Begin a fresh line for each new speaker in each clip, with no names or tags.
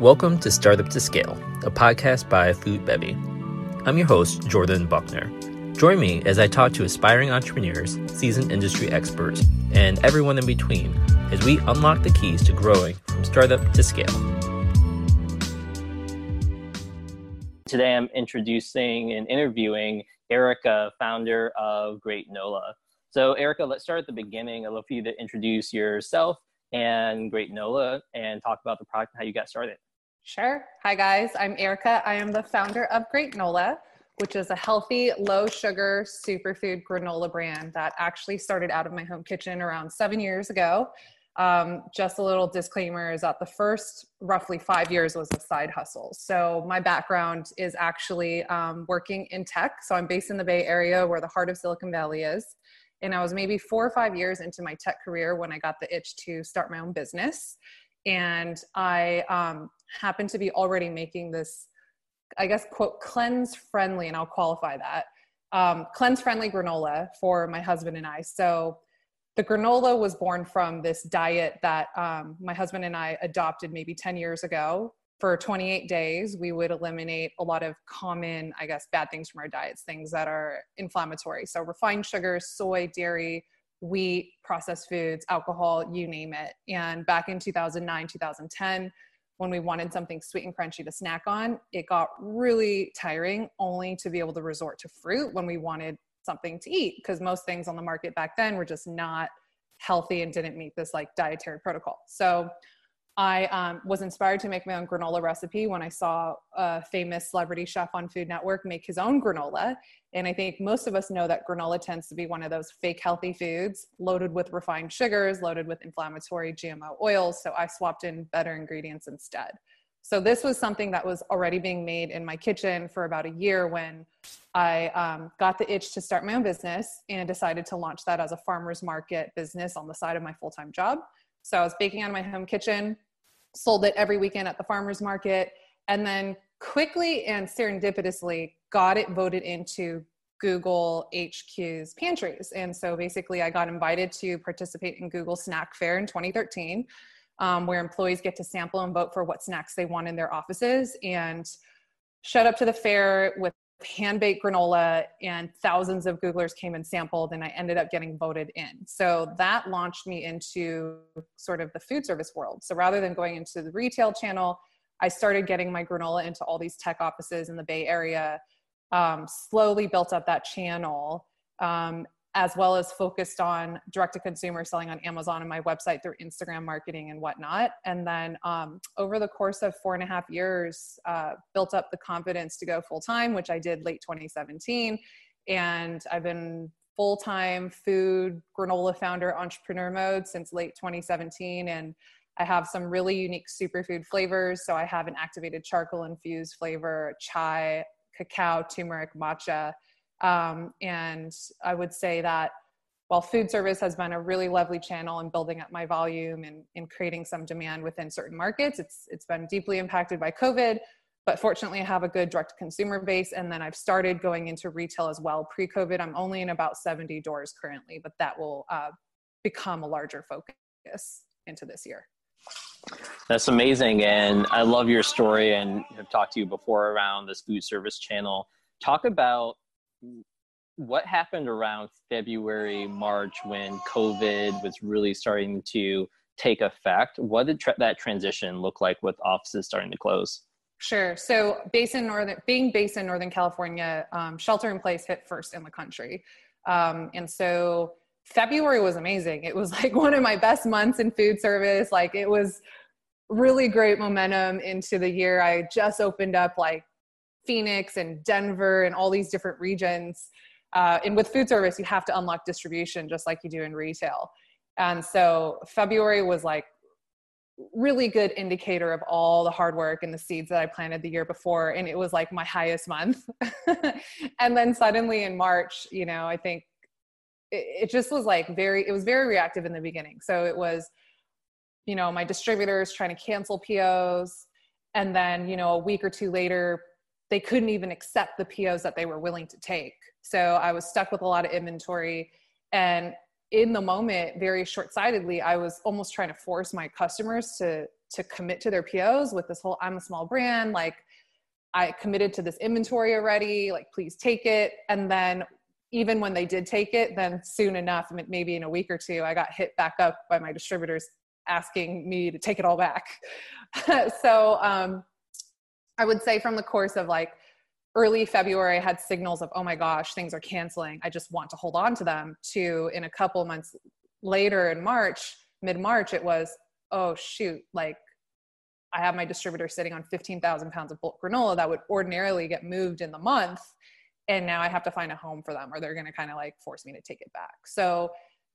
Welcome to Startup to Scale, a podcast by Foodbevy. I'm your host, Jordan Buckner. Join me as I talk to aspiring entrepreneurs, seasoned industry experts, and everyone in between as we unlock the keys to growing from startup to scale. Today I'm introducing and interviewing Erica, founder of Gr8nola. So, Erica, let's start at the beginning. I'd love for you to introduce yourself and Gr8nola and talk about the product and how you got started.
Sure. Hi, guys. I'm Erica. I am the founder of Gr8nola, which is a healthy, low sugar superfood granola brand that actually started out of my home kitchen around seven years ago. Um, just a little disclaimer is that the first roughly five years was a side hustle. So, my background is actually um, working in tech. So, I'm based in the Bay Area where the heart of Silicon Valley is. And I was maybe four or five years into my tech career when I got the itch to start my own business. And I um, happened to be already making this, I guess, quote, cleanse friendly, and I'll qualify that um, cleanse friendly granola for my husband and I. So the granola was born from this diet that um, my husband and I adopted maybe 10 years ago. For 28 days, we would eliminate a lot of common, I guess, bad things from our diets, things that are inflammatory. So refined sugars, soy, dairy, wheat, processed foods, alcohol, you name it. And back in 2009, 2010, when we wanted something sweet and crunchy to snack on, it got really tiring only to be able to resort to fruit when we wanted something to eat because most things on the market back then were just not healthy and didn't meet this like dietary protocol. So I um, was inspired to make my own granola recipe when I saw a famous celebrity chef on Food Network make his own granola. And I think most of us know that granola tends to be one of those fake healthy foods loaded with refined sugars, loaded with inflammatory GMO oils. So I swapped in better ingredients instead. So this was something that was already being made in my kitchen for about a year when I um, got the itch to start my own business and decided to launch that as a farmer's market business on the side of my full time job. So I was baking out of my home kitchen sold it every weekend at the farmers market, and then quickly and serendipitously got it voted into Google HQ's pantries. And so basically, I got invited to participate in Google Snack Fair in 2013, um, where employees get to sample and vote for what snacks they want in their offices. And showed up to the fair with hand baked granola and thousands of googlers came and sampled and i ended up getting voted in. So that launched me into sort of the food service world. So rather than going into the retail channel i started getting my granola into all these tech offices in the bay area um, slowly built up that channel um, as well as focused on direct to consumer selling on Amazon and my website through Instagram marketing and whatnot. And then um, over the course of four and a half years, uh, built up the confidence to go full time, which I did late 2017. And I've been full time food granola founder entrepreneur mode since late 2017. And I have some really unique superfood flavors. So I have an activated charcoal infused flavor, chai, cacao, turmeric, matcha um, and I would say that while food service has been a really lovely channel in building up my volume and in creating some demand within certain markets, it's it's been deeply impacted by COVID. But fortunately, I have a good direct consumer base, and then I've started going into retail as well. Pre-COVID, I'm only in about 70 doors currently, but that will uh, become a larger focus into this year.
That's amazing, and I love your story. And have talked to you before around this food service channel. Talk about what happened around February, March when COVID was really starting to take effect? What did tra- that transition look like with offices starting to close?
Sure. So, based in northern, being based in Northern California, um, shelter in place hit first in the country, um, and so February was amazing. It was like one of my best months in food service. Like it was really great momentum into the year. I just opened up like Phoenix and Denver and all these different regions. Uh, and with food service, you have to unlock distribution just like you do in retail. And so February was like really good indicator of all the hard work and the seeds that I planted the year before. And it was like my highest month. and then suddenly in March, you know, I think it, it just was like very, it was very reactive in the beginning. So it was, you know, my distributors trying to cancel POs. And then, you know, a week or two later, they couldn't even accept the POs that they were willing to take. So I was stuck with a lot of inventory. And in the moment, very short sightedly, I was almost trying to force my customers to to commit to their POs with this whole I'm a small brand, like I committed to this inventory already, like please take it. And then even when they did take it, then soon enough, maybe in a week or two, I got hit back up by my distributors asking me to take it all back. so um, I would say from the course of like early February, I had signals of, oh my gosh, things are canceling. I just want to hold on to them. To in a couple months later in March, mid March, it was, oh shoot, like I have my distributor sitting on 15,000 pounds of bulk granola that would ordinarily get moved in the month. And now I have to find a home for them or they're going to kind of like force me to take it back. So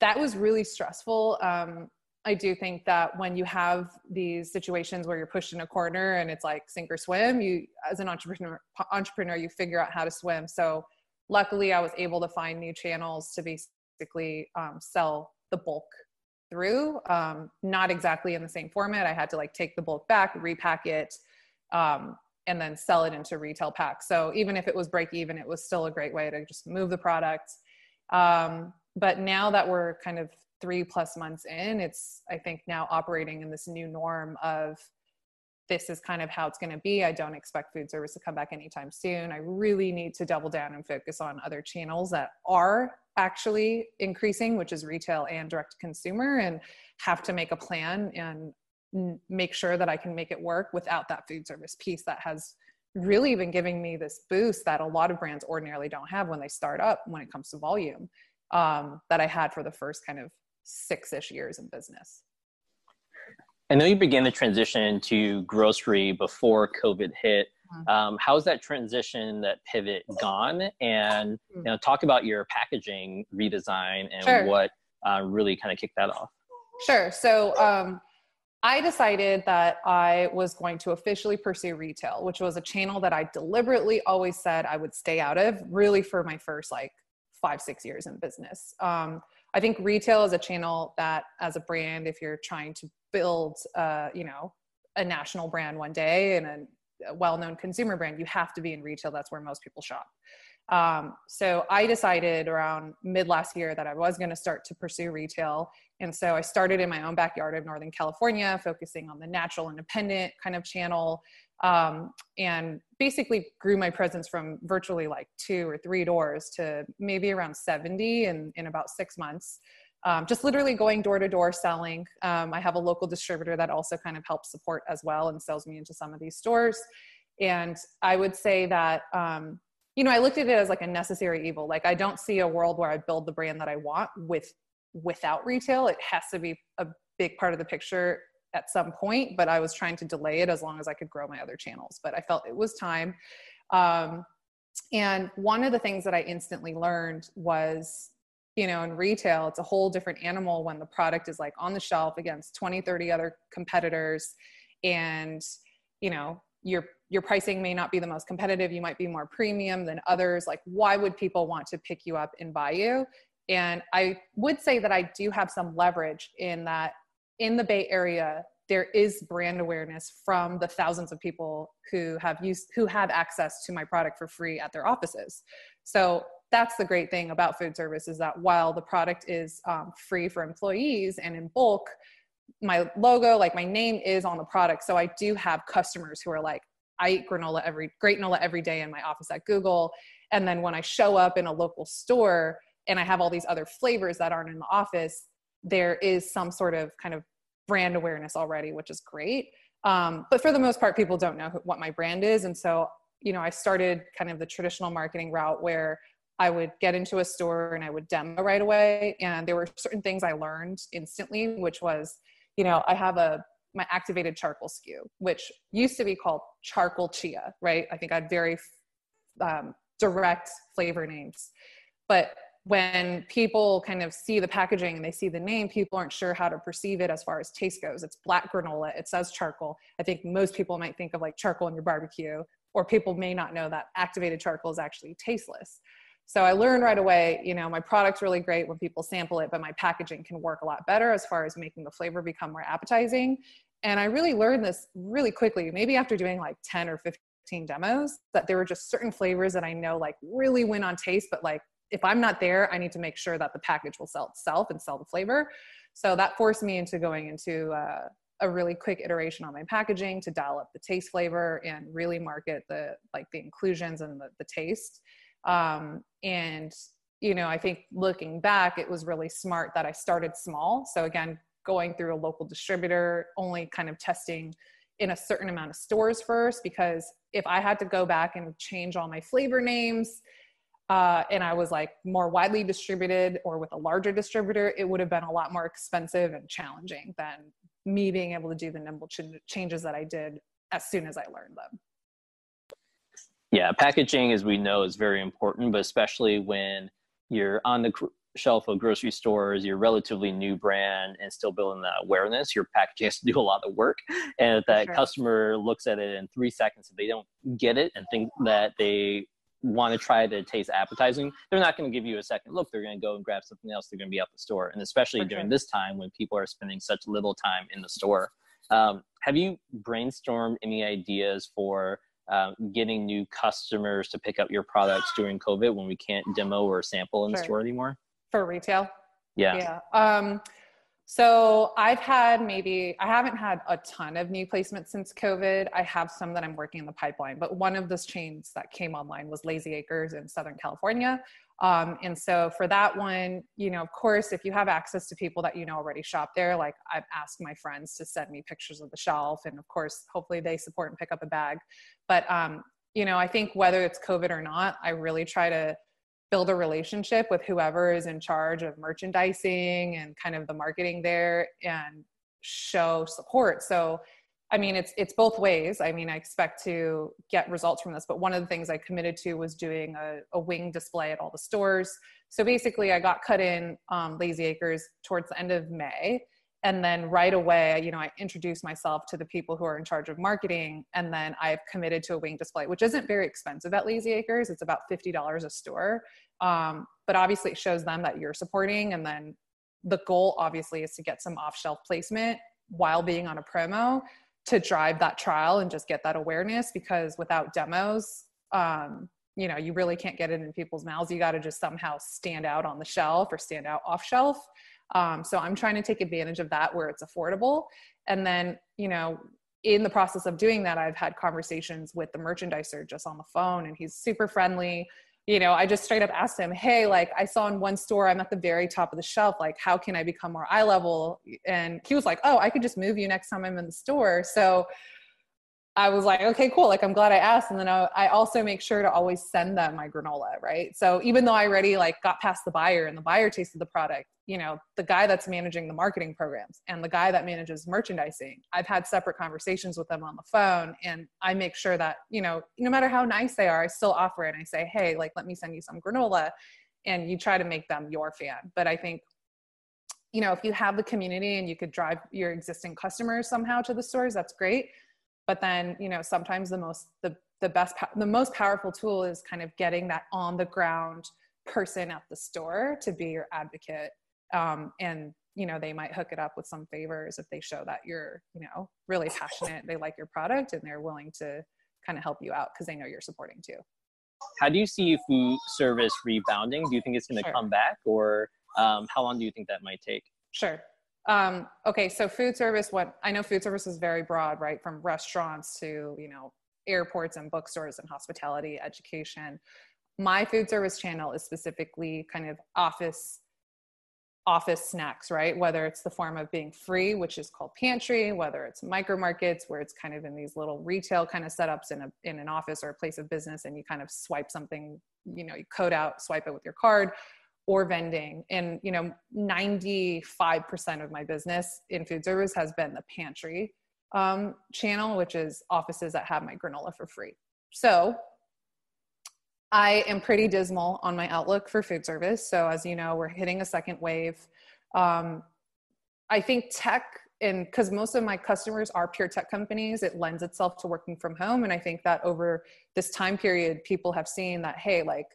that was really stressful. Um, I do think that when you have these situations where you're pushed in a corner and it's like sink or swim, you as an entrepreneur entrepreneur you figure out how to swim. So luckily I was able to find new channels to basically um, sell the bulk through. Um, not exactly in the same format. I had to like take the bulk back, repack it, um, and then sell it into retail packs. So even if it was break even, it was still a great way to just move the product. Um, but now that we're kind of three plus months in, it's, I think, now operating in this new norm of this is kind of how it's going to be. I don't expect food service to come back anytime soon. I really need to double down and focus on other channels that are actually increasing, which is retail and direct to consumer, and have to make a plan and make sure that I can make it work without that food service piece that has really been giving me this boost that a lot of brands ordinarily don't have when they start up when it comes to volume um, that I had for the first kind of six ish years in business.
I know you began the transition to grocery before COVID hit. Mm-hmm. Um, how's that transition, that pivot gone? And you know, talk about your packaging redesign and sure. what uh, really kind of kicked that off.
Sure. So um, I decided that I was going to officially pursue retail, which was a channel that I deliberately always said I would stay out of, really for my first like five, six years in business. Um, I think retail is a channel that, as a brand, if you're trying to build, uh, you know, a national brand one day and a, a well-known consumer brand, you have to be in retail. That's where most people shop. Um, so I decided around mid last year that I was going to start to pursue retail. And so I started in my own backyard of Northern California, focusing on the natural independent kind of channel um, and basically grew my presence from virtually like two or three doors to maybe around 70 in, in about six months. Um, just literally going door to door selling. Um, I have a local distributor that also kind of helps support as well and sells me into some of these stores. And I would say that, um, you know, I looked at it as like a necessary evil. Like I don't see a world where I build the brand that I want with without retail. It has to be a big part of the picture at some point, but I was trying to delay it as long as I could grow my other channels. But I felt it was time. Um, and one of the things that I instantly learned was, you know, in retail, it's a whole different animal when the product is like on the shelf against 20, 30 other competitors. And, you know, your your pricing may not be the most competitive you might be more premium than others like why would people want to pick you up and buy you and i would say that i do have some leverage in that in the Bay Area, there is brand awareness from the thousands of people who have used who have access to my product for free at their offices. So that's the great thing about food service is that while the product is um, free for employees and in bulk, my logo, like my name is on the product. So I do have customers who are like, I eat granola every great granola every day in my office at Google. And then when I show up in a local store and I have all these other flavors that aren't in the office, there is some sort of kind of brand awareness already, which is great. Um, but for the most part, people don't know what my brand is. And so, you know, I started kind of the traditional marketing route where I would get into a store and I would demo right away. And there were certain things I learned instantly, which was, you know, I have a my activated charcoal SKU, which used to be called charcoal chia, right? I think I had very um, direct flavor names. But when people kind of see the packaging and they see the name, people aren't sure how to perceive it as far as taste goes. It's black granola, it says charcoal. I think most people might think of like charcoal in your barbecue, or people may not know that activated charcoal is actually tasteless. So I learned right away, you know, my product's really great when people sample it, but my packaging can work a lot better as far as making the flavor become more appetizing. And I really learned this really quickly, maybe after doing like 10 or 15 demos, that there were just certain flavors that I know like really win on taste, but like if I'm not there, I need to make sure that the package will sell itself and sell the flavor. So that forced me into going into uh, a really quick iteration on my packaging to dial up the taste flavor and really market the like the inclusions and the, the taste um, and you know i think looking back it was really smart that i started small so again going through a local distributor only kind of testing in a certain amount of stores first because if i had to go back and change all my flavor names uh, and I was like more widely distributed or with a larger distributor, it would have been a lot more expensive and challenging than me being able to do the nimble ch- changes that I did as soon as I learned them.
Yeah, packaging, as we know, is very important, but especially when you're on the shelf of grocery stores, you're relatively new brand and still building that awareness, your packaging has to do a lot of work. And if that sure. customer looks at it in three seconds, if they don't get it and think that they want to try to taste appetizing, they're not going to give you a second look. They're going to go and grab something else. They're going to be out the store. And especially For during this time when people are spending such little time in the store. Um, have you brainstormed any ideas for um, getting new customers to pick up your products during COVID when we can't demo or sample in sure. the store anymore?
For retail?
Yeah.
Yeah. Um, so I've had maybe, I haven't had a ton of new placements since COVID. I have some that I'm working in the pipeline, but one of those chains that came online was Lazy Acres in Southern California. Um, and so for that one, you know, of course, if you have access to people that you know already shop there, like I've asked my friends to send me pictures of the shelf. And of course, hopefully they support and pick up a bag. But, um, you know, I think whether it's COVID or not, I really try to build a relationship with whoever is in charge of merchandising and kind of the marketing there and show support. So i mean it's it's both ways. I mean i expect to get results from this but one of the things i committed to was doing a, a wing display at all the stores. So basically i got cut in um, lazy acres towards the end of may and then right away you know i introduce myself to the people who are in charge of marketing and then i've committed to a wing display which isn't very expensive at lazy acres. It's about $50 a store. Um, but obviously it shows them that you're supporting and then the goal obviously is to get some off shelf placement while being on a promo to drive that trial and just get that awareness because without demos um, you know you really can't get it in people's mouths. You got to just somehow stand out on the shelf or stand out off shelf um, so I'm trying to take advantage of that where it's affordable. And then, you know, in the process of doing that, I've had conversations with the merchandiser just on the phone, and he's super friendly. You know, I just straight up asked him, Hey, like I saw in one store, I'm at the very top of the shelf. Like, how can I become more eye level? And he was like, Oh, I could just move you next time I'm in the store. So I was like, okay, cool. Like, I'm glad I asked. And then I, I, also make sure to always send them my granola, right? So even though I already like got past the buyer and the buyer tasted the product, you know, the guy that's managing the marketing programs and the guy that manages merchandising, I've had separate conversations with them on the phone. And I make sure that, you know, no matter how nice they are, I still offer it. And I say, hey, like, let me send you some granola. And you try to make them your fan. But I think you know, if you have the community and you could drive your existing customers somehow to the stores, that's great but then you know sometimes the most the the best the most powerful tool is kind of getting that on the ground person at the store to be your advocate. Um, and you know they might hook it up with some favors if they show that you're you know really passionate they like your product and they're willing to kind of help you out because they know you're supporting too.
How do you see food service rebounding? Do you think it's going to sure. come back or um, how long do you think that might take?
Sure um, okay, so food service, what I know food service is very broad, right? From restaurants to, you know, airports and bookstores and hospitality, education. My food service channel is specifically kind of office office snacks, right? Whether it's the form of being free, which is called pantry, whether it's micro markets, where it's kind of in these little retail kind of setups in a in an office or a place of business, and you kind of swipe something, you know, you code out, swipe it with your card, or vending. And you know 95% of my business in food service has been the pantry um, channel which is offices that have my granola for free. So i am pretty dismal on my outlook for food service. So as you know we're hitting a second wave. Um, i think tech and because most of my customers are pure tech companies it lends itself to working from home. And i think that over this time period people have seen that hey like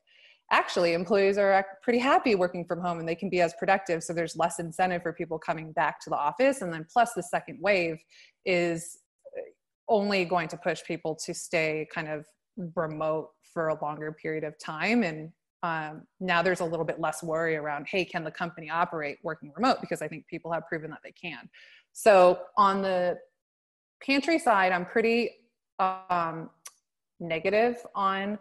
actually employees are pretty happy working from home and they can be as productive. So there's less incentive for people coming back to the office. And then plus the second wave is uh, only going to push people to stay kind of remote for a longer period of time. And um, now there's a little bit less worry around hey can the company operate working remote? Because i think people have proven that they can. So on the pantry side, I'm pretty um, negative on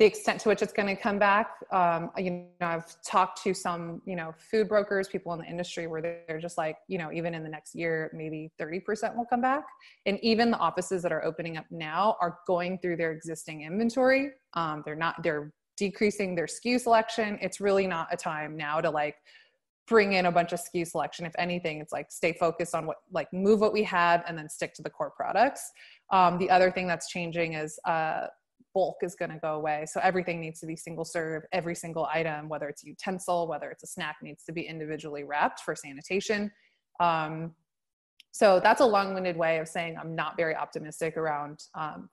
the extent to which it's going to come back. Um, you know, I've talked to some, you know, food brokers, people in the industry where they're just like, you know, even in the next year, maybe 30% will come back. And even the offices that are opening up now are going through their existing inventory. Um, they're not, they're decreasing their SKU selection. It's really not a time now to like bring in a bunch of SKU selection. If anything, it's like stay focused on what, like move what we have and then stick to the core products. Um, the other thing that's changing is, uh, bulk is going to go away. So everything needs to be single serve. Every single item, whether it's utensil, whether it's a snack, needs to be individually wrapped for sanitation. Um, so that's a long-winded way of saying I'm not very optimistic around um,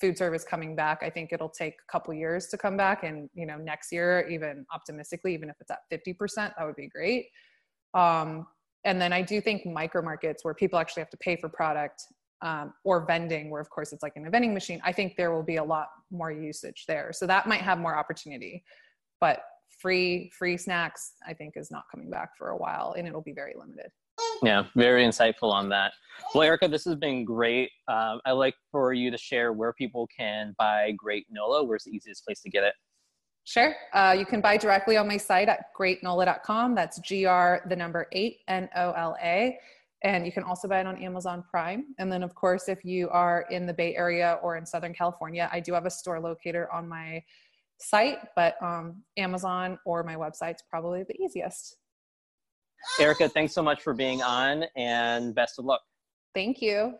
food service coming back. I think it'll take a couple years to come back, and you know next year, even optimistically, even if it's at 50%, that would be great. Um, and then I do think micro markets where people actually have to pay for product um, or vending, where of course it's like in a vending machine, I think there will be a lot more usage there. So that might have more opportunity. But free free snacks, I think, is not coming back for a while, and it'll be very limited.
Yeah, very insightful on that. Well, Erica, this has been great. Um, I'd like for you to share where people can buy Gr8nola. Where's the easiest place to get it?
Sure. Uh, you can buy directly on my site at gr8nola.com. That's G R, the number eight, N O L A. And you can also buy it on Amazon Prime. And then, of course, if you are in the Bay Area or in Southern California, I do have a store locator on my site, but um, Amazon or my website's probably the easiest.
Erica, thanks so much for being on and best of luck.
Thank you.